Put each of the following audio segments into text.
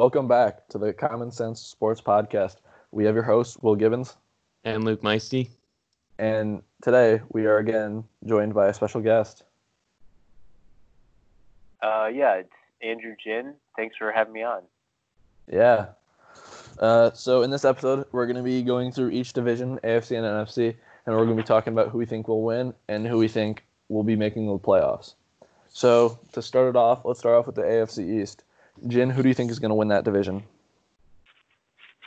welcome back to the Common Sense Sports Podcast. We have your hosts, Will Gibbons. And Luke Meisty. And today we are again joined by a special guest. Uh, yeah, it's Andrew Jin. Thanks for having me on. Yeah. Uh, so in this episode, we're going to be going through each division, AFC and NFC, and we're going to be talking about who we think will win and who we think will be making the playoffs. So to start it off, let's start off with the AFC East. Jin, who do you think is going to win that division?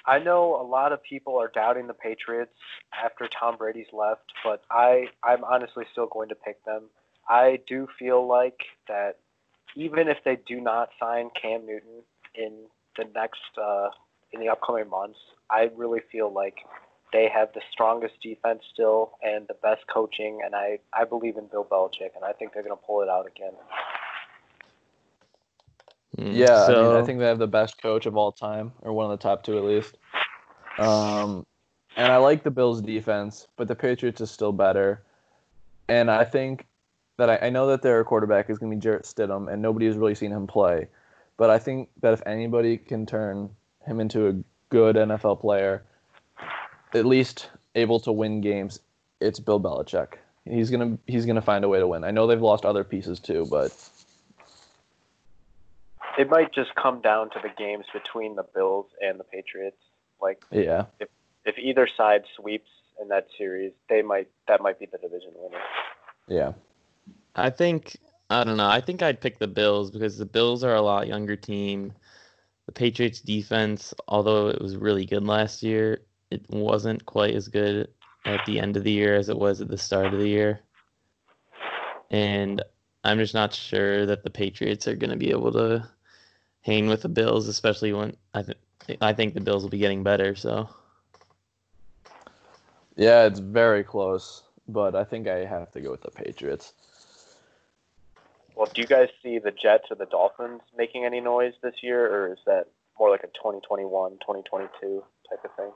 I know a lot of people are doubting the Patriots after Tom Brady's left, but I I'm honestly still going to pick them. I do feel like that even if they do not sign Cam Newton in the next uh, in the upcoming months, I really feel like they have the strongest defense still and the best coaching, and I I believe in Bill Belichick, and I think they're going to pull it out again. Hmm. Yeah, so, I, mean, I think they have the best coach of all time, or one of the top two at least. Um, and I like the Bills' defense, but the Patriots is still better. And I think that I, I know that their quarterback is going to be Jarrett Stidham, and nobody has really seen him play. But I think that if anybody can turn him into a good NFL player, at least able to win games, it's Bill Belichick. He's gonna he's gonna find a way to win. I know they've lost other pieces too, but it might just come down to the games between the Bills and the Patriots. Like, yeah, if if either side sweeps in that series, they might that might be the division winner. Yeah, I think I don't know. I think I'd pick the Bills because the Bills are a lot younger team. The Patriots defense, although it was really good last year, it wasn't quite as good at the end of the year as it was at the start of the year. And I'm just not sure that the Patriots are going to be able to hang with the Bills, especially when I think I think the Bills will be getting better. So. Yeah, it's very close, but I think I have to go with the Patriots. Well, do you guys see the Jets or the Dolphins making any noise this year, or is that more like a 2021, 2022 type of thing?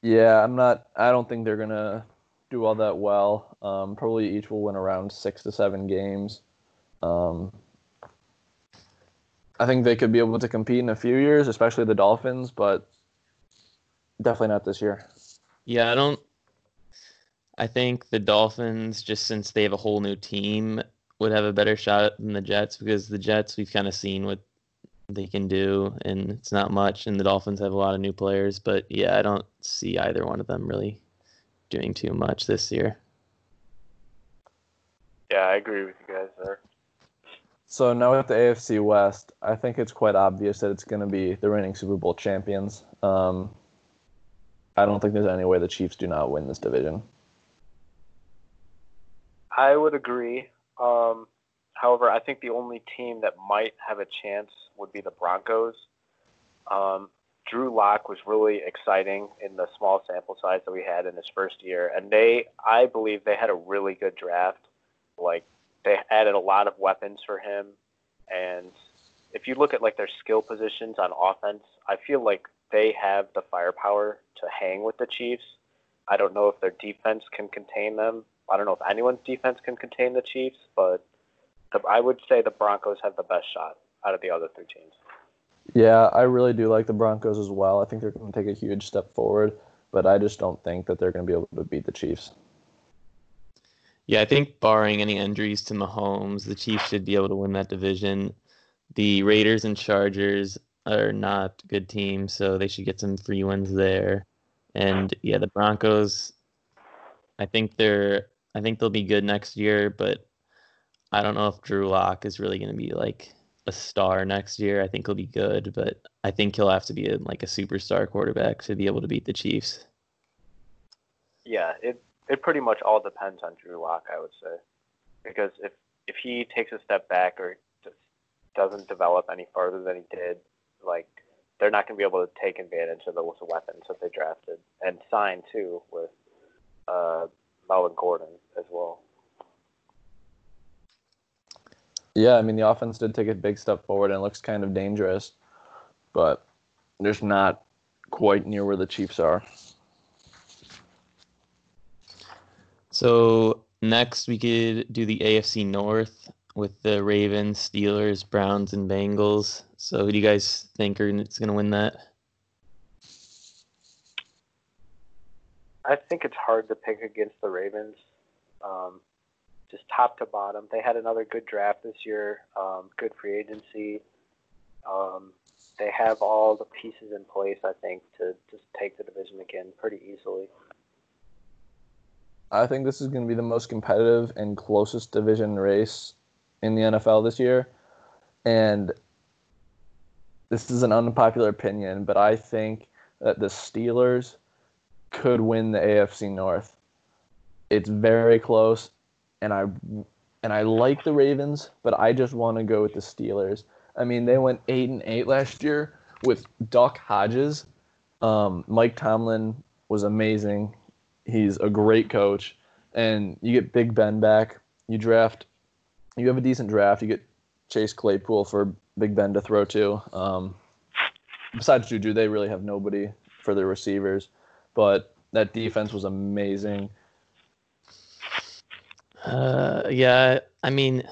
Yeah, I'm not. I don't think they're gonna do all that well. Um, probably each will win around six to seven games. Um, I think they could be able to compete in a few years, especially the Dolphins, but definitely not this year. Yeah, I don't. I think the Dolphins, just since they have a whole new team, would have a better shot than the Jets because the Jets we've kind of seen what they can do, and it's not much. And the Dolphins have a lot of new players, but yeah, I don't see either one of them really doing too much this year. Yeah, I agree with you guys there. So now with the AFC West, I think it's quite obvious that it's going to be the reigning Super Bowl champions. Um, I don't think there's any way the Chiefs do not win this division. I would agree. Um, however, I think the only team that might have a chance would be the Broncos. Um, Drew Lock was really exciting in the small sample size that we had in his first year, and they, I believe, they had a really good draft. Like they added a lot of weapons for him, and if you look at like their skill positions on offense, I feel like they have the firepower to hang with the Chiefs. I don't know if their defense can contain them. I don't know if anyone's defense can contain the Chiefs, but the, I would say the Broncos have the best shot out of the other three teams. Yeah, I really do like the Broncos as well. I think they're going to take a huge step forward, but I just don't think that they're going to be able to beat the Chiefs. Yeah, I think barring any injuries to Mahomes, the Chiefs should be able to win that division. The Raiders and Chargers are not good teams, so they should get some free wins there. And yeah, the Broncos, I think they're I think they'll be good next year, but I don't know if Drew Lock is really going to be like a star next year. I think he'll be good, but I think he'll have to be a, like a superstar quarterback to be able to beat the Chiefs. Yeah, it pretty much all depends on Drew Lock, I would say, because if if he takes a step back or just doesn't develop any further than he did, like they're not going to be able to take advantage of those weapons that they drafted and signed too with uh, Melvin Gordon as well. Yeah, I mean the offense did take a big step forward and looks kind of dangerous, but there's not quite near where the Chiefs are. So next we could do the AFC North. with the Ravens, Steelers, Browns, and Bengals. So who do you guys think are going to win that? I think it's hard to pick against the Ravens. Um, just top to bottom, they had another good draft this year. Um, good free agency. Um, they have all the pieces in place, I think, to just take the division again pretty easily. I think this is going to be the most competitive and closest division race in the NFL this year. And this is an unpopular opinion, but I think that the Steelers could win the AFC North. It's very close, and I and I like the Ravens, but I just want to go with the Steelers. I mean, they went eight and eight last year with Duck Hodges. Um, Mike Tomlin was amazing. He's a great coach, and you get Big Ben back. You draft, you have a decent draft. You get Chase Claypool for Big Ben to throw to. Um, besides Juju, they really have nobody for their receivers, but that defense was amazing. Uh, yeah, I mean,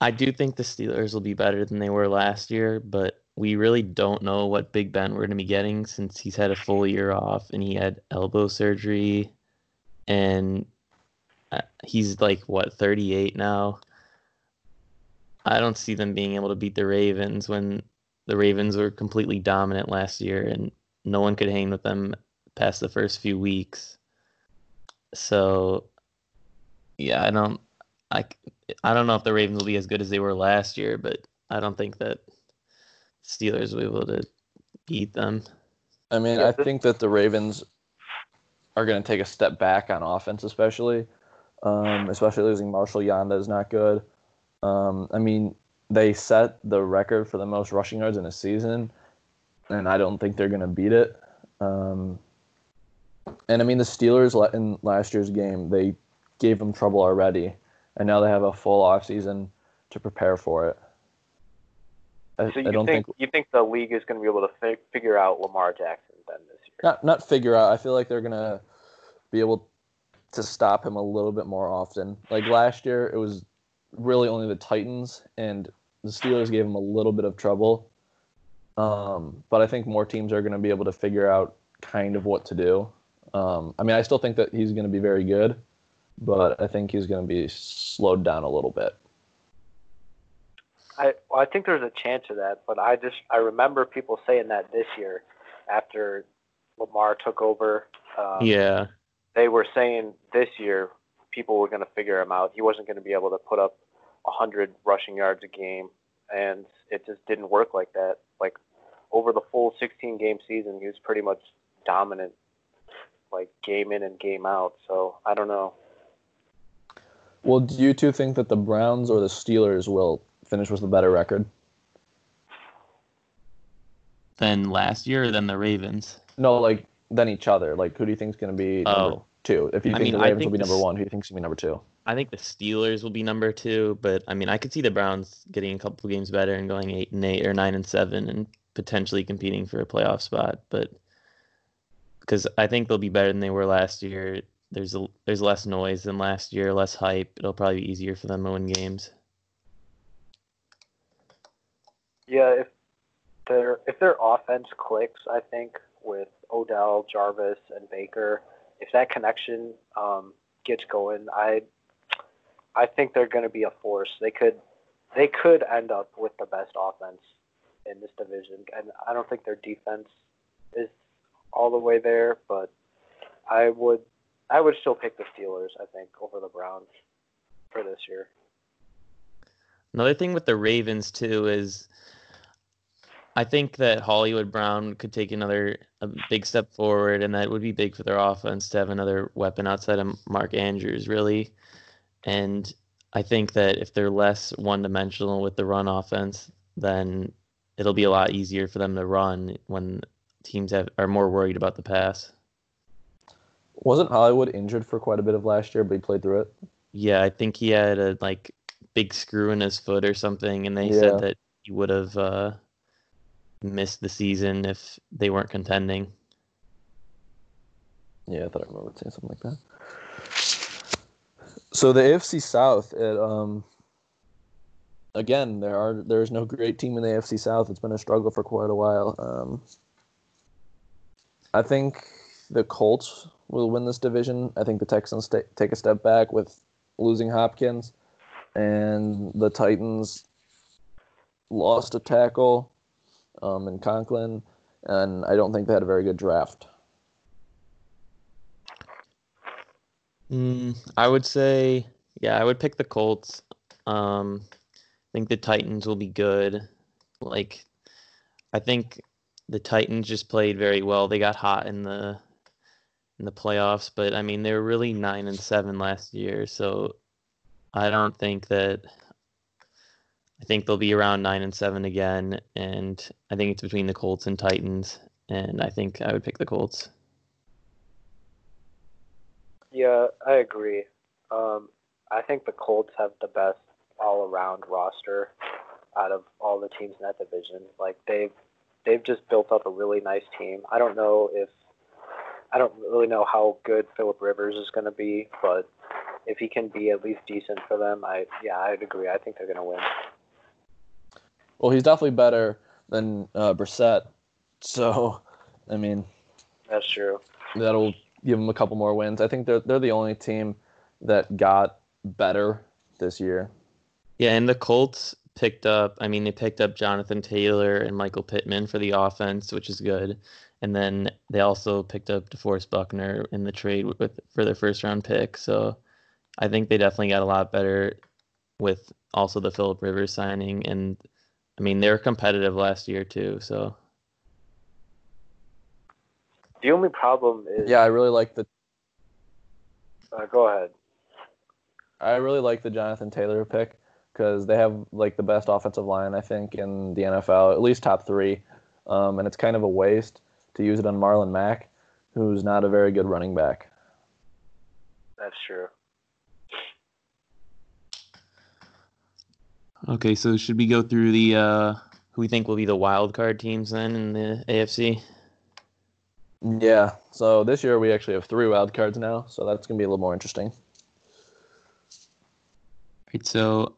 I do think the Steelers will be better than they were last year, but we really don't know what Big Ben we're going to be getting since he's had a full year off and he had elbow surgery and uh, he's like what 38 now. I don't see them being able to beat the Ravens when the Ravens were completely dominant last year and no one could hang with them past the first few weeks. So yeah, I don't I I don't know if the Ravens will be as good as they were last year, but I don't think that Steelers will be able to beat them. I mean, I think that the Ravens are going to take a step back on offense, especially, um, especially losing Marshall Yanda is not good. Um, I mean, they set the record for the most rushing yards in a season, and I don't think they're going to beat it. Um, and I mean, the Steelers in last year's game, they gave them trouble already and now they have a full off season to prepare for it. I, so you I don't think, think, you think the league is going to be able to fi- figure out Lamar Jackson then this year? Not not figure out. I feel like they're going to be able to stop him a little bit more often. Like last year, it was really only the Titans and the Steelers gave him a little bit of trouble. Um, but I think more teams are going to be able to figure out kind of what to do. Um, I mean, I still think that he's going to be very good, but I think he's going to be slowed down a little bit. I well, I think there's a chance of that, but I just I remember people saying that this year after Lamar took over. Um, yeah, they were saying this year people were going to figure him out. He wasn't going to be able to put up hundred rushing yards a game, and it just didn't work like that. Like over the full 16 game season, he was pretty much dominant, like game in and game out. So I don't know. Well, do you two think that the Browns or the Steelers will finish with a better record? Than last year or than the Ravens? No, like than each other. Like who do you think is going to be oh. number two? If you I think mean, the Ravens think will be number one, who do you think is going to be number two? I think the Steelers will be number two, but I mean, I could see the Browns getting a couple games better and going eight and eight or nine and seven and potentially competing for a playoff spot. But because I think they'll be better than they were last year there's a, there's less noise than last year, less hype. It'll probably be easier for them to win games. Yeah, if their if their offense clicks, I think with Odell, Jarvis, and Baker, if that connection um, gets going, I I think they're going to be a force. They could they could end up with the best offense in this division, and I don't think their defense is all the way there, but I would I would still pick the Steelers, I think, over the Browns for this year. Another thing with the Ravens too is I think that Hollywood Brown could take another a big step forward, and that would be big for their offense to have another weapon outside of Mark Andrews, really. And I think that if they're less one-dimensional with the run offense, then it'll be a lot easier for them to run when teams have are more worried about the pass. Wasn't Hollywood injured for quite a bit of last year, but he played through it? Yeah, I think he had a like big screw in his foot or something, and they yeah. said that he would have uh, missed the season if they weren't contending. Yeah, I thought I remember saying something like that. So the AFC South, it um, again, there are there's no great team in the AFC South. It's been a struggle for quite a while. Um, I think the Colts will win this division. I think the Texans take a step back with losing Hopkins, and the Titans lost a tackle um, in Conklin, and I don't think they had a very good draft. Mm, I would say, yeah, I would pick the Colts. Um, I think the Titans will be good. Like, I think the Titans just played very well. They got hot in the in the playoffs, but I mean they were really nine and seven last year, so I don't think that. I think they'll be around nine and seven again, and I think it's between the Colts and Titans, and I think I would pick the Colts. Yeah, I agree. Um, I think the Colts have the best all-around roster out of all the teams in that division. Like they've they've just built up a really nice team. I don't know if I don't really know how good Philip Rivers is going to be, but if he can be at least decent for them, I yeah, I'd agree. I think they're going to win. Well, he's definitely better than uh, Brissett, so I mean, that's true. That'll give them a couple more wins. I think they're they're the only team that got better this year. Yeah, and the Colts picked up. I mean, they picked up Jonathan Taylor and Michael Pittman for the offense, which is good. And then they also picked up DeForest Buckner in the trade with for their first round pick. So I think they definitely got a lot better with also the Philip Rivers signing. And I mean, they were competitive last year too. So the only problem is yeah, I really like the. Uh, go ahead. I really like the Jonathan Taylor pick because they have like the best offensive line I think in the NFL, at least top three. Um, and it's kind of a waste to use it on Marlon Mack, who's not a very good running back. That's true. Okay, so should we go through the uh, who we think will be the wild card teams then in the AFC? Yeah. So this year we actually have three wild cards now, so that's gonna be a little more interesting. Right. So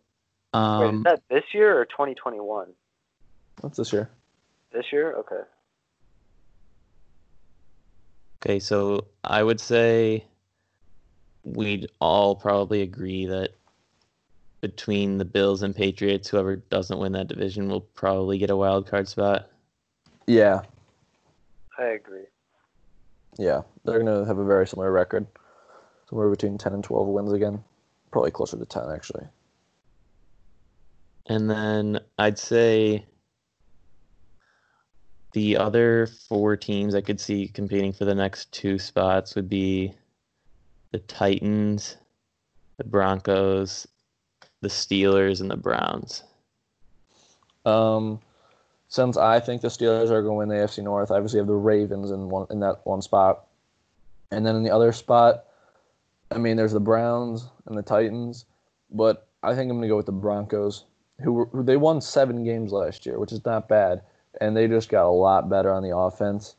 um, Wait, is um, that this year or 2021? What's this year? This year? Okay. Okay, so I would say we'd all probably agree that between the Bills and Patriots, whoever doesn't win that division will probably get a wild card spot. Yeah. I agree. Yeah, they're going to have a very similar record. Somewhere between 10 and 12 wins again. Probably closer to 10, actually. And then I'd say the other four teams I could see competing for the next two spots would be the Titans, the Broncos, the Steelers, and the Browns. Um, since I think the Steelers are going to win the AFC North, I obviously have the Ravens in one in that one spot, and then in the other spot, I mean, there's the Browns and the Titans, but I think I'm going to go with the Broncos who, who they won seven games last year, which is not bad, and they just got a lot better on the offense.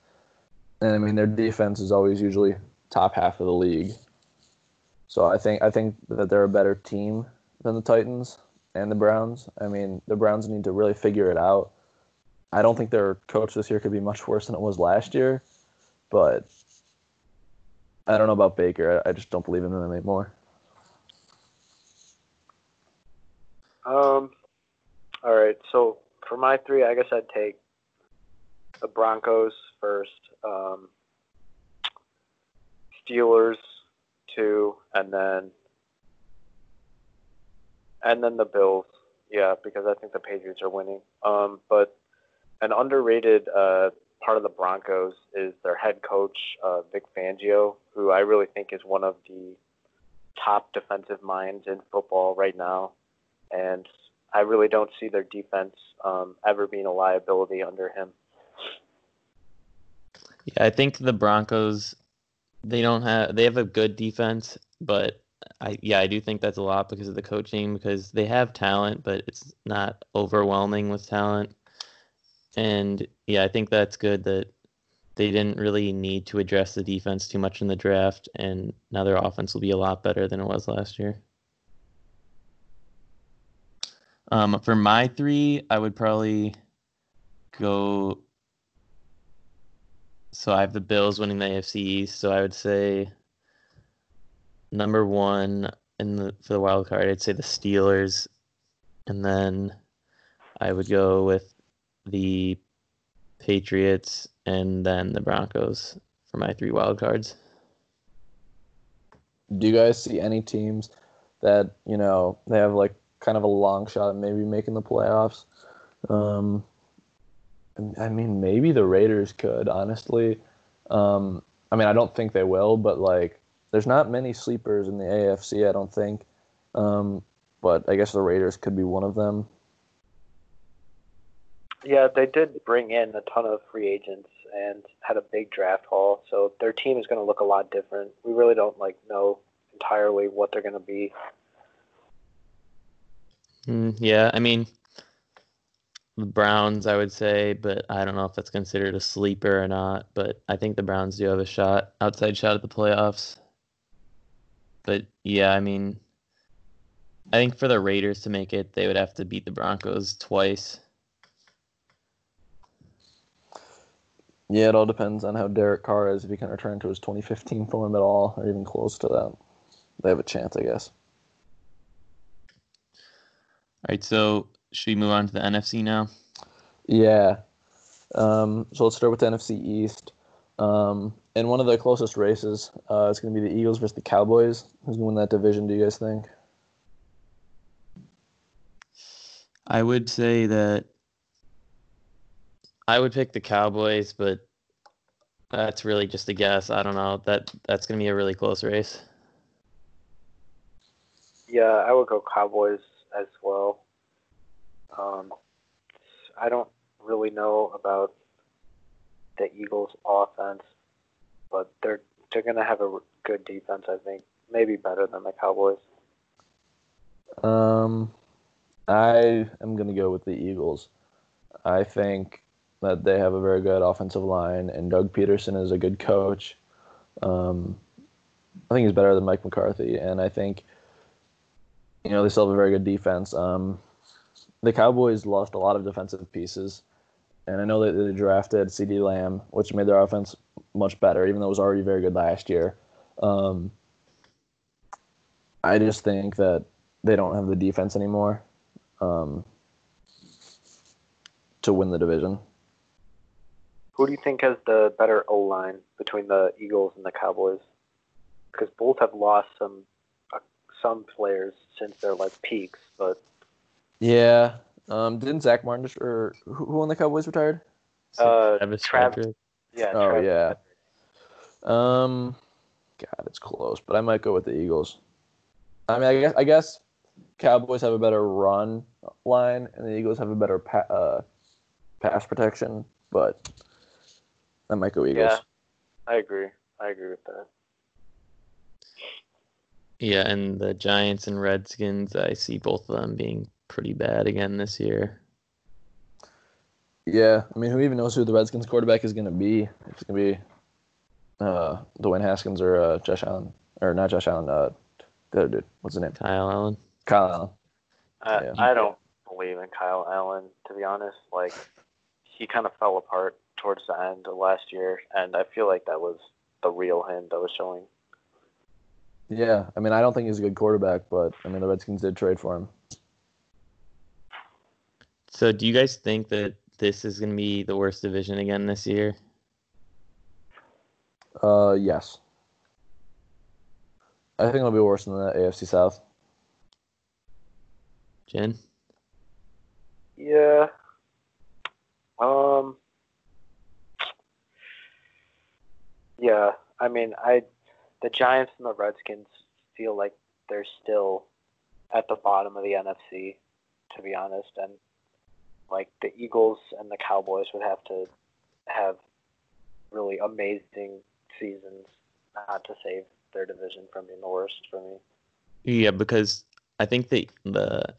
And I mean, their defense is always usually top half of the league. So I think I think that they're a better team than the Titans and the Browns. I mean, the Browns need to really figure it out. I don't think their coach this year could be much worse than it was last year, but I don't know about Baker. I, just don't believe in him anymore. Um, all right. So for my three, I guess I'd take the Broncos first, um, Steelers two, and then and then the Bills. Yeah, because I think the Patriots are winning. Um, but an underrated uh, part of the Broncos is their head coach uh, Vic Fangio, who I really think is one of the top defensive minds in football right now, and I really don't see their defense um, ever being a liability under him. Yeah, I think the Broncos they don't have they have a good defense, but I yeah, I do think that's a lot because of the coaching because they have talent, but it's not overwhelming with talent. And yeah, I think that's good that they didn't really need to address the defense too much in the draft and now their offense will be a lot better than it was last year. Um, for my three, I would probably go. So I have the Bills winning the AFC East. So I would say number one in the for the wild card, I'd say the Steelers, and then I would go with the Patriots and then the Broncos for my three wild cards. Do you guys see any teams that you know they have like kind of a long shot at maybe making the playoffs? Um, I mean, maybe the Raiders could honestly. Um, I mean, I don't think they will, but like, there's not many sleepers in the AFC. I don't think. Um, but I guess the Raiders could be one of them. Yeah, they did bring in a ton of free agents and had a big draft haul, so their team is going to look a lot different. We really don't like know entirely what they're going to be. Mm, yeah, I mean, the Browns, I would say, but I don't know if that's considered a sleeper or not. But I think the Browns do have a shot, outside shot at the playoffs. But yeah, I mean, I think for the Raiders to make it, they would have to beat the Broncos twice. Yeah, it all depends on how Derek Carr is. If he can return to his 2015 form at all, or even close to that, they have a chance, I guess. All right, so should we move on to the NFC now? Yeah. Um, so let's start with the NFC East. Um, in one of the closest races, uh, it's going to be the Eagles versus the Cowboys. Who's going to win that division? Do you guys think? I would say that I would pick the Cowboys, but that's really just a guess. I don't know. That that's going to be a really close race. Yeah, I would go Cowboys as well. Um, I don't really know about the Eagles' offense, but they're they're going to have a good defense. I think maybe better than the Cowboys. Um, I am going to go with the Eagles. I think that they have a very good offensive line, and Doug Pederson is a good coach. Um, I think he's better than Mike McCarthy, and I think you know they still have a very good defense. Um, the Cowboys lost a lot of defensive pieces, and I know that they drafted CeeDee Lamb, which made their offense much better, even though it was already very good last year. Um, I just think that they don't have the defense anymore um, to win the division. Who do you think has the better O line between the Eagles and the Cowboys? Because both have lost some uh, some players since their like peaks, but yeah, um, didn't Zack Martin or who, who on the Cowboys retired? Uh, Travis Trav- Yeah. Oh Travis yeah. Um, God, it's close, but I might go with the Eagles. I mean, I guess I guess Cowboys have a better run line, and the Eagles have a better pa- uh, pass protection, but I might go Eagles. Yeah, I agree. I agree with that. Yeah, and the Giants and Redskins, I see both of them being pretty bad again this year. Yeah, I mean, who even knows who the Redskins quarterback is going to be? If it's going to be uh, Dwayne Haskins or uh, Josh Allen, or not Josh Allen. Uh, the other dude, what's his name? Kyle Allen. Kyle Allen. Uh, yeah. I don't believe in Kyle Allen to be honest. Like, he kind of fell apart towards the end of last year, and I feel like that was the real him that was showing. Yeah, I mean, I don't think he's a good quarterback, but I mean, the Redskins did trade for him. So, do you guys think that this is going to be the worst division again this year? Uh, yes. I think it'll be worse than the AFC South. Jen? Yeah. Um, Yeah, I mean, I the Giants and the Redskins feel like they're still at the bottom of the NFC, to be honest, and like the Eagles and the Cowboys would have to have really amazing seasons not to save their division from being the worst for me. Yeah, because I think the the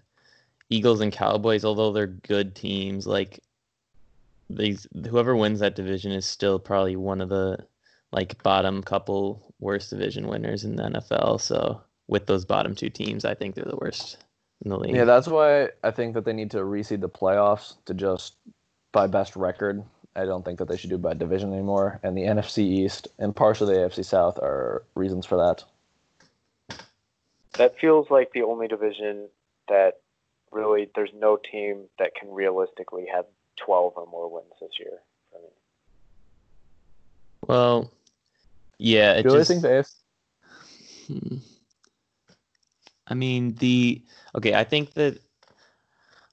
Eagles and Cowboys, although they're good teams, like these whoever wins that division is still probably one of the like bottom couple worst division winners in the NFL. So with those bottom two teams, I think they're the worst in the league. Yeah, that's why I think that they need to reseed the playoffs to just by best record. I don't think that they should do by division anymore. And the NFC East and partially the AFC South are reasons for that. That feels like the only division that really there's no team that can realistically have 12 or more wins this year for me. Well, yeah. It Do you just, really think the AFC? Hmm. I mean, the okay. I think that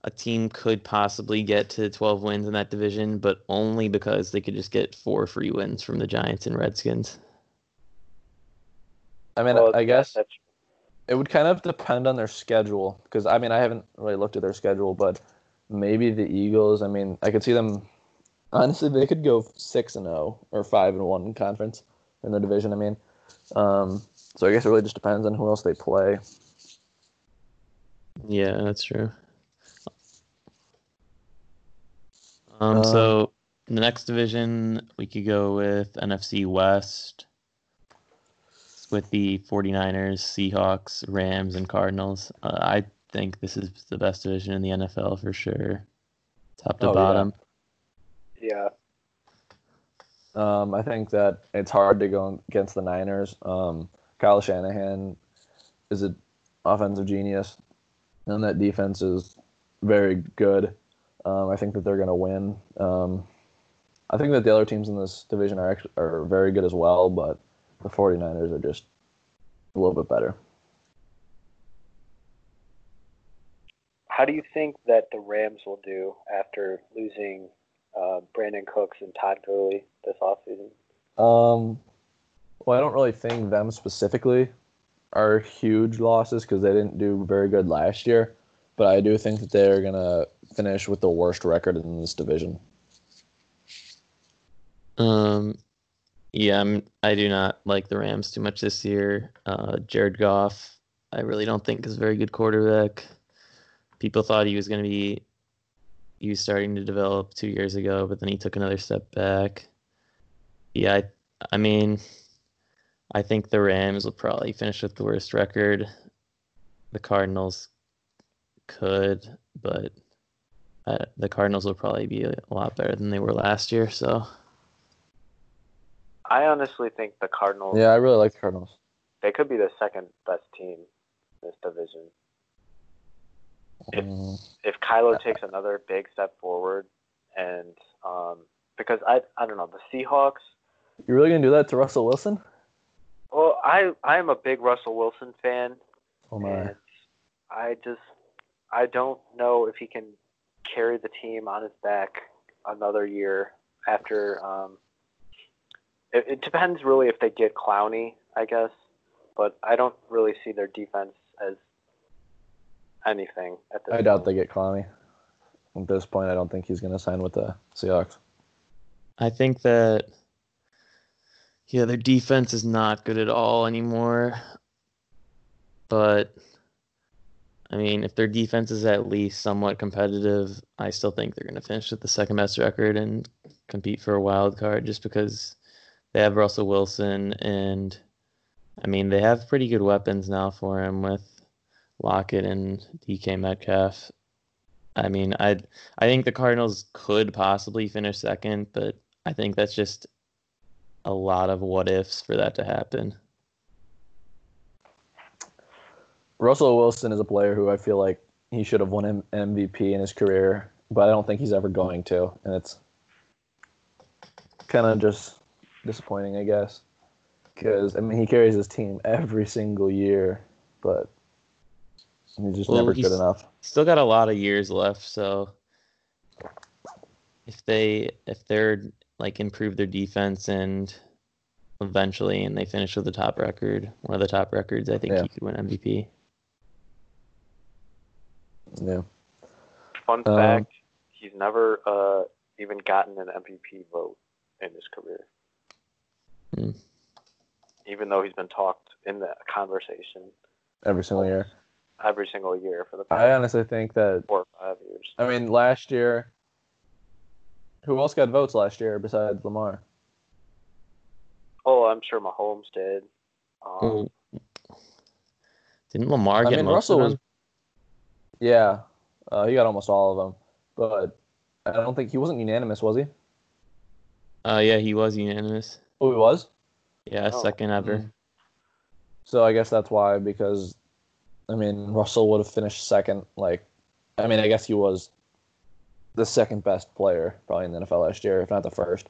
a team could possibly get to 12 wins in that division, but only because they could just get four free wins from the Giants and Redskins. I mean, Well, I guess that's it would kind of depend on their schedule because I mean I haven't really looked at their schedule, but maybe the Eagles. I mean, I could see them. Honestly, they could go six and zero or five and one in conference in the division. I mean, um, so I guess it really just depends on who else they play. Yeah, that's true. Um, Um, so the next division we could go with NFC West with the 49ers, Seahawks, Rams, and Cardinals. Uh, I think this is the best division in the NFL for sure. Top to Oh, yeah. bottom. yeah. Um, I think that it's hard to go against the Niners. Um, Kyle Shanahan is an offensive genius, and that defense is very good. Um, I think that they're going to win. Um, I think that the other teams in this division are actually, are very good as well, but the 49ers are just a little bit better. How do you think that the Rams will do after losing uh, Brandin Cooks and Todd Gurley this offseason? Um, well, I don't really think them specifically are huge losses because they didn't do very good last year. But I do think that they're gonna finish with the worst record in this division. Um, yeah, I'm, I do not like the Rams too much this year. Uh, Jared Goff, I really don't think is a very good quarterback. People thought he was going to be, he was starting to develop two years ago, but then he took another step back. Yeah, I, I mean, I think the Rams will probably finish with the worst record. The Cardinals could, but uh, the Cardinals will probably be a lot better than they were last year. So. I honestly think the Cardinals Yeah, I really like the Cardinals. they could be the second best team in this division. If- Mm, If Kyler takes another big step forward and um, because I I don't know, the Seahawks You're really gonna do that to Russell Wilson? Well, I I am a big Russell Wilson fan Oh my! and I just I don't know if he can carry the team on his back another year after. Um, it, it depends really if they get Clowney, I guess, but I don't really see their defense as anything at this. I doubt they get Clowney. At this point, I don't think he's gonna sign with the Seahawks. I think that yeah, their defense is not good at all anymore. But I mean, if their defense is at least somewhat competitive, I still think they're going to finish with the second best record and compete for a wild card just because they have Russell Wilson and I mean, they have pretty good weapons now for him with Lockett and DK Metcalf. I mean, I I think the Cardinals could possibly finish second, but I think that's just a lot of what ifs for that to happen. Russell Wilson is a player who I feel like he should have won M- MVP in his career, but I don't think he's ever going to, and it's kind of just disappointing, I guess. Because I mean, he carries his team every single year, but he's just Well, never he's- good enough. Still got a lot of years left, so if they if they're like improve their defense and eventually and they finish with the top record, one of the top records, I think Yeah. he could win MVP. Yeah. Fun Um, fact: He's never uh, even gotten an MVP vote in his career, Hmm. even though he's been talked in the conversation Every single year. every single year for the past I honestly think that. four or five years. I mean, last year, who else got votes last year besides Lamar? Oh, I'm sure Mahomes did. Um, Didn't Lamar get I mean, most Russell of was. Yeah, uh, he got almost all of them, but I don't think he wasn't unanimous, was he? Uh, yeah, he was unanimous. Oh, he was. Yeah, oh. second ever. Mm-hmm. So I guess that's why, because I mean, Russell would have finished second. Like, I mean, I guess he was the second best player probably in the NFL last year, if not the first.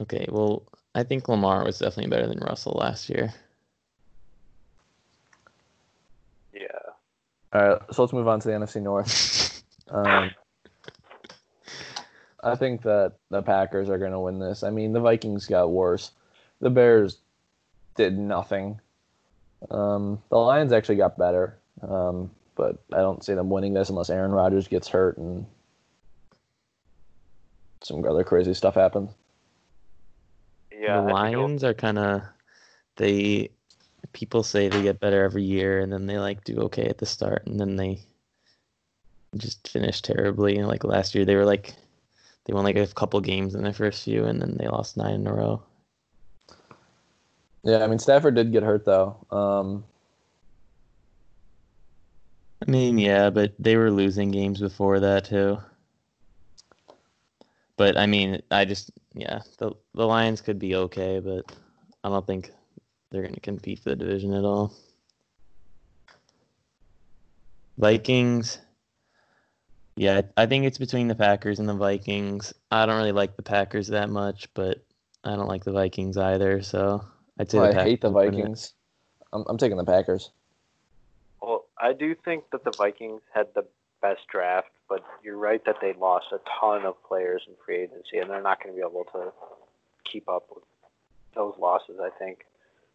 Okay, well, I think Lamar was definitely better than Russell last year. Yeah. All right, so let's move on to the NFC North. um, I think that the Packers are going to win this. I mean, the Vikings got worse. The Bears did nothing. Um, the Lions actually got better, um, but I don't see them winning this unless Aaron Rodgers gets hurt and some other crazy stuff happens. Yeah, the Lions are kind of they. People say they get better every year, and then they like do okay at the start, and then they just finish terribly. Like last year, they were like they won like a couple games in their first few, and then they lost nine in a row. Yeah, I mean Stafford did get hurt though. Um, I mean, yeah, but they were losing games before that too. But I mean, I just yeah, the the Lions could be okay, but I don't think they're going to compete for the division at all. Vikings. Yeah, I think it's between the Packers and the Vikings. I don't really like the Packers that much, but I don't like the Vikings either. So I'd say well, I hate the Vikings. I'm, I'm taking the Packers. I do think that the Vikings had the best draft, but you're right that they lost a ton of players in free agency, and they're not going to be able to keep up with those losses. I think.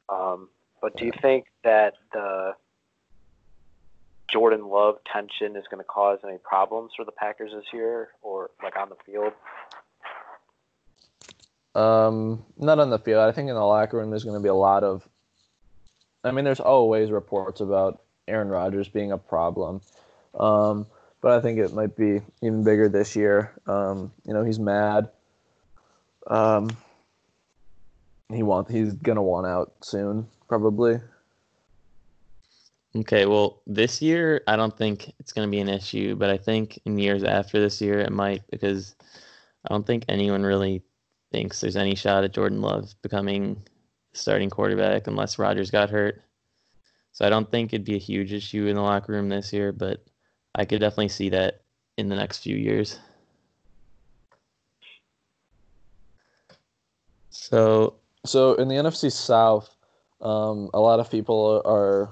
Um, but do you think that the Jordan Love tension is going to cause any problems for the Packers this year, or like on the field? Um, not on the field. I think in the locker room there's going to be a lot of. I mean, there's always reports about Aaron Rodgers being a problem, um, but I think it might be even bigger this year. Um, you know, he's mad. Um, he want he's gonna want out soon, probably. Okay, well, this year I don't think it's to be an issue, but I think in years after this year it might because I don't think anyone really thinks there's any shot at Jordan Love becoming starting quarterback unless Rodgers got hurt. So I don't think it'd be a huge issue in the locker room this year, but I could definitely see that in the next few years. So, so in the NFC South, um, a lot of people are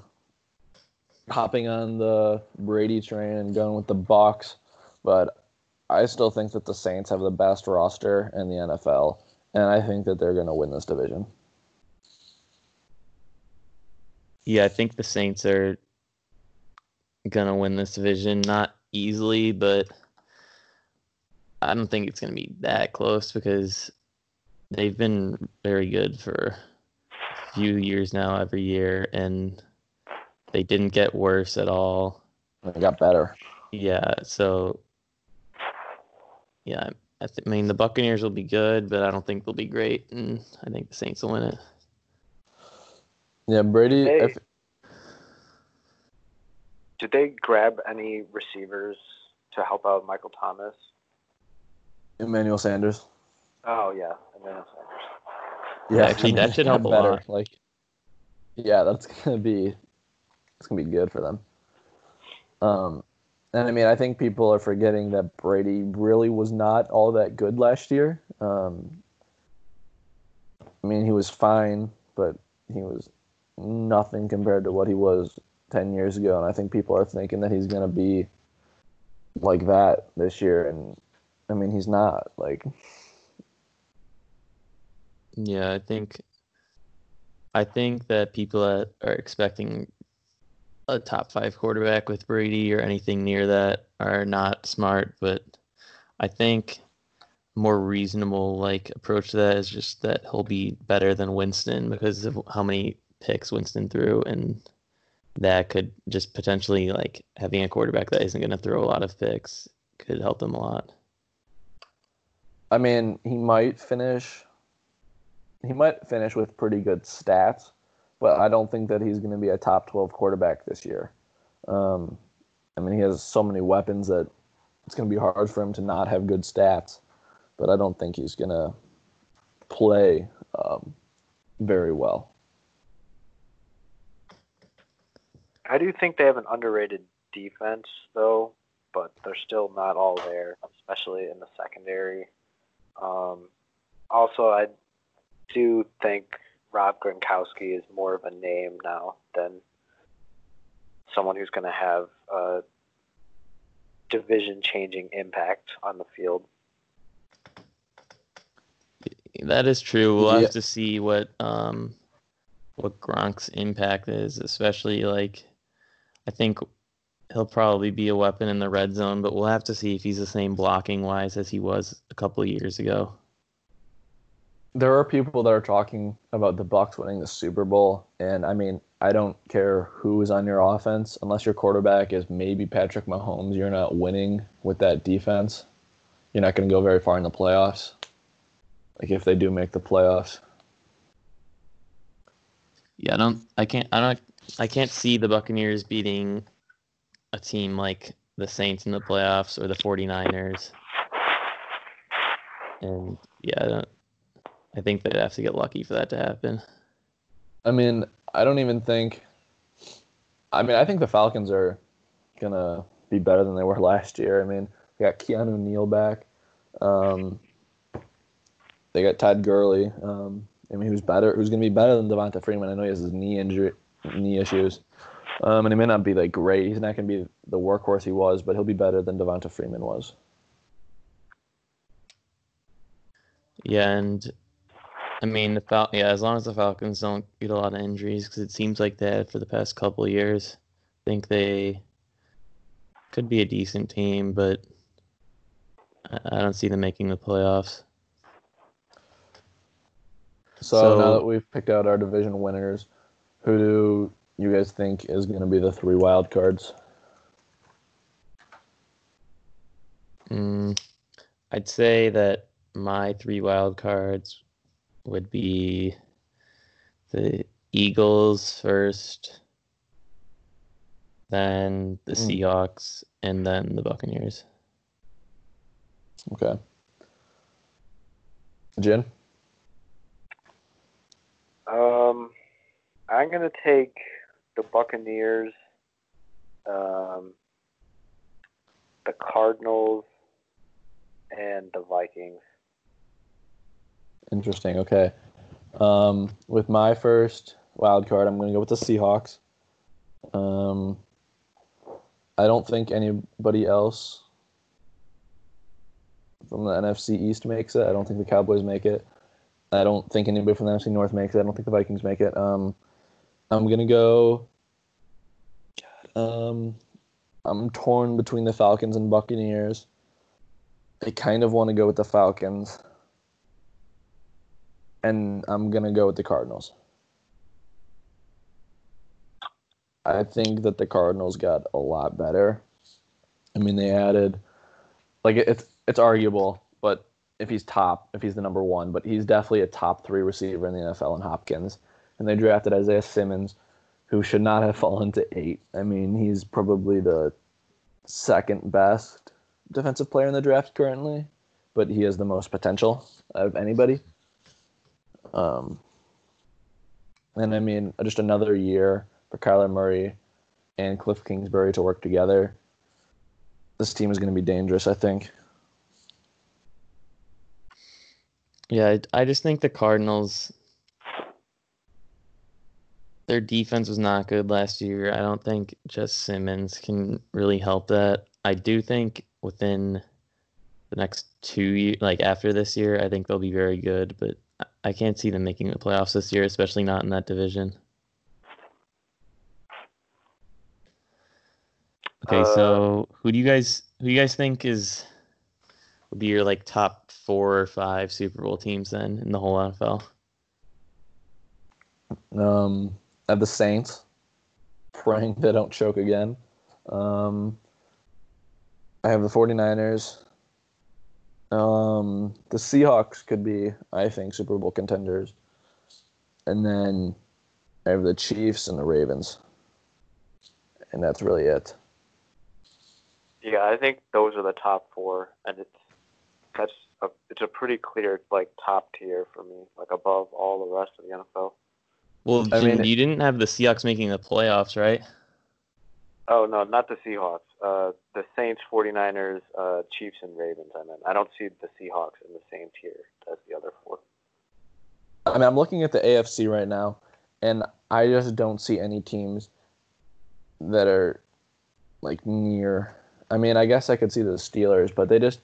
hopping on the Brady train and going with the Bucs, but I still think that the Saints have the best roster in the NFL, and I think that they're going to win this division. Yeah, I think the Saints are going to win this division. Not easily, but I don't think it's going to be that close because they've been very good for a few years now, every year, and they didn't get worse at all. They got better. Yeah, so yeah, I, th- I mean the Buccaneers will be good, but I don't think they'll be great, and I think the Saints will win it. Yeah, Brady. Did they, if... did they grab any receivers to help out Michael Thomas? Emmanuel Sanders. Oh yeah, Emmanuel Sanders. Yeah, actually, that should help a better. lot. Like, yeah, that's gonna be, it's gonna be good for them. Um, and I mean, I think people are forgetting that Brady really was not all that good last year. Um, I mean, he was fine, but he was nothing compared to what he was 10 years ago. And I think people are thinking that he's going to be like that this year. And I mean, he's not. Like, yeah, I think. I think that people that are expecting a top five quarterback with Brady or anything near that are not smart. But I think more reasonable like approach to that is just that he'll be better than Winston because of how many picks Winston threw and that could just potentially like having a quarterback that isn't going to throw a lot of picks could help them a lot. I mean, he might finish he might finish with pretty good stats, but I don't think that he's going to be a top 12 quarterback this year. Um, I mean, he has so many weapons that it's going to be hard for him to not have good stats. But I don't think he's going to play um, very well. I do think they have an underrated defense, though, but they're still not all there, especially in the secondary. Um, also, I do think Rob Gronkowski is more of a name now than someone who's going to have a division-changing impact on the field. That is true. We'll yeah. have to see what um, what Gronk's impact is, especially like I think he'll probably be a weapon in the red zone, but we'll have to see if he's the same blocking wise as he was a couple of years ago. There are people that are talking about the Bucs winning the Super Bowl, and I mean, I don't care who is on your offense unless your quarterback is maybe Patrick Mahomes. You're not winning with that defense. You're not going to go very far in the playoffs. Like if they do make the playoffs. Yeah, I don't. I can't. I don't. I can't see the Buccaneers beating a team like the Saints in the playoffs or the 49ers. And yeah, I, don't I think they'd have to get lucky for that to happen. I mean, I don't even think. I mean, I think the Falcons are gonna be better than they were last year. I mean, they got Keanu Neal back. Um, they got Todd Gurley. Um, I mean, who's better? Who's gonna be better than Devonta Freeman? I know he has his knee injury, knee issues. Um, and he may not be like great. He's not going to be the workhorse he was, but he'll be better than Devonta Freeman was. Yeah, and I mean the Fal- yeah, as long as the Falcons don't get a lot of injuries, because it seems like they had for the past couple of years, I think they could be a decent team, but I don't see them making the playoffs. So, so now that we've picked out our division winners, who do you guys think is going to be the three wild cards? Mm, I'd say that my three wild cards would be the Eagles first, then the mm. Seahawks, and then the Buccaneers. Okay. Jen? Um, I'm going to take the Buccaneers, um, the Cardinals, and the Vikings. Interesting. Okay. Um, with my first wild card, I'm going to go with the Seahawks. Um, I don't think anybody else from the NFC East makes it. I don't think the Cowboys make it. I don't think anybody from the NFC North makes it. I don't think the Vikings make it. Um, I'm gonna go. Um, I'm torn between the Falcons and Buccaneers. I kind of want to go with the Falcons, and I'm gonna go with the Cardinals. I think that the Cardinals got a lot better. I mean, they added, like it's it's arguable, but if he's top, if he's the number one, but he's definitely a top three receiver in the NFL in Hopkins and they drafted Isaiah Simmons, who should not have fallen to eight. I mean, he's probably the second best defensive player in the draft currently, but he has the most potential of anybody. Um, and I mean, just another year for Kyler Murray and Cliff Kingsbury to work together. This team is going to be dangerous, I think. Yeah, I just think the Cardinals their defense was not good last year. I don't think just Simmons can really help that. I do think within the next two years, like after this year, I think they'll be very good, but I can't see them making the playoffs this year, especially not in that division. Okay, uh, so who do you guys who do you guys think is would be your like top four or five Super Bowl teams then in the whole NFL? Um, have the Saints, praying they don't choke again. Um, I have the 49ers. Um, the Seahawks could be, I think, Super Bowl contenders. And then I have the Chiefs and the Ravens. and that's really it. Yeah, I think those are the top four, and it's that's a, it's a pretty clear like top tier for me, like above all the rest of the NFL. Well, I mean, you didn't have the Seahawks making the playoffs, right? Oh no, not the Seahawks. Uh, the Saints, 49ers, uh, Chiefs, and Ravens. I mean, I don't see the Seahawks in the same tier as the other four. I mean, I'm looking at the AFC right now, and I just don't see any teams that are like near. I mean, I guess I could see the Steelers, but they just.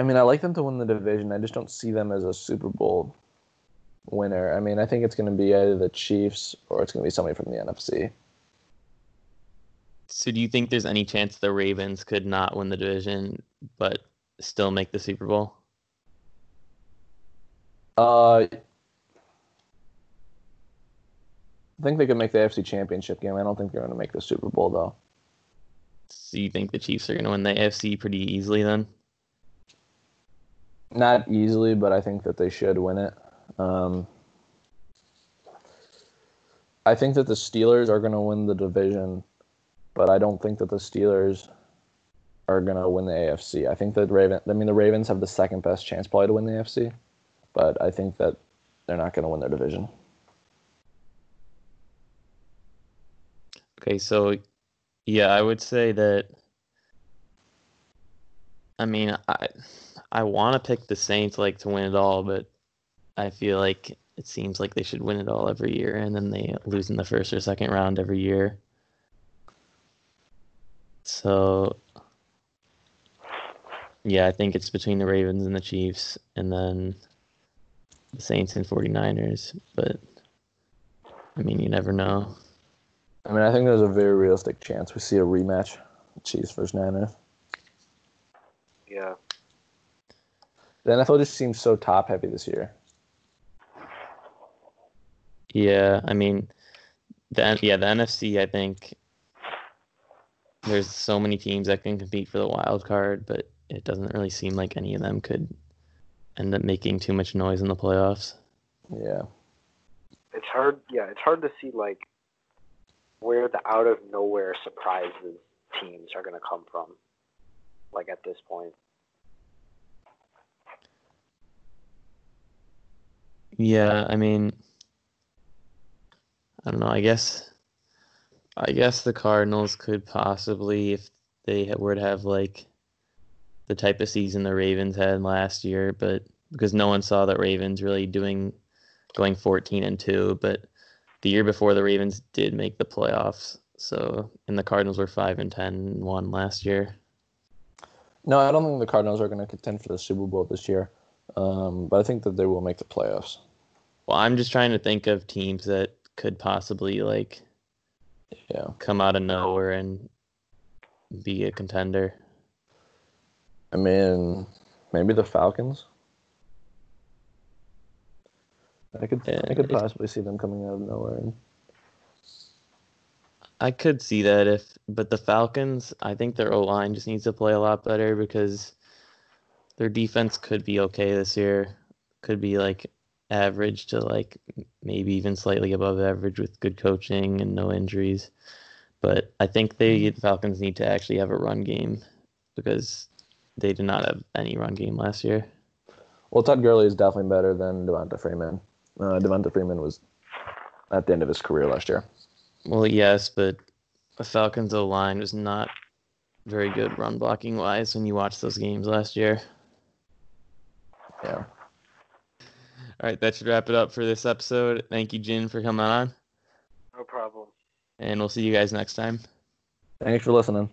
I mean, I like them to win the division. I just don't see them as a Super Bowl winner. I mean, I think it's going to be either the Chiefs or it's going to be somebody from the NFC. So, do you think there's any chance the Ravens could not win the division but still make the Super Bowl? Uh, I think they could make the AFC Championship game. I don't think they're going to make the Super Bowl though. So you think the Chiefs are going to win the AFC pretty easily then? Not easily, but I think that they should win it. Um, I think that the Steelers are going to win the division, but I don't think that the Steelers are going to win the AFC. I think that Raven. I mean, the Ravens have the second best chance probably to win the AFC but I think that they're not going to win their division. Okay, so yeah, I would say that. I mean, I I want to pick the Saints like to win it all, but I feel like it seems like they should win it all every year, and then they lose in the first or second round every year. So, yeah, I think it's between the Ravens and the Chiefs, and then the Saints and 49ers, but I mean, you never know. I mean, I think there's a very realistic chance we see a rematch, Chiefs versus Niners. Yeah. The NFL just seems so top heavy this year. Yeah, I mean, the yeah the NFC. I think there's so many teams that can compete for the wild card, but it doesn't really seem like any of them could end up making too much noise in the playoffs. Yeah. It's hard. Yeah, it's hard to see like where the out of nowhere surprises teams are going to come from. Like at this point. Yeah, I mean, I don't know. I guess, I guess the Cardinals could possibly, if they were to have like the type of season the Ravens had last year, but because no one saw that Ravens really doing going 14 and 2, but the year before the Ravens did make the playoffs. So, and the Cardinals were 5 and 10 and 1 last year. No, I don't think the Cardinals are going to contend for the Super Bowl this year. Um, but I think that they will make the playoffs. Well, I'm just trying to think of teams that could possibly like yeah, come out of nowhere and be a contender. I mean, maybe the Falcons. I could yeah, I could possibly see them coming out of nowhere. I could see that if, but the Falcons, I think their O line just needs to play a lot better because their defense could be okay this year. Could be like average to like maybe even slightly above average with good coaching and no injuries. But I think they the Falcons need to actually have a run game because they did not have any run game last year. Well, Todd Gurley is definitely better than Devonta Freeman. Uh, Devonta Freeman was at the end of his career last year. Well, yes, but the Falcons' O line was not very good run blocking wise when you watch those games last year. Yeah. All right, that should wrap it up for this episode. Thank you, Jin, for coming on. No problem. And we'll see you guys next time. Thanks for listening.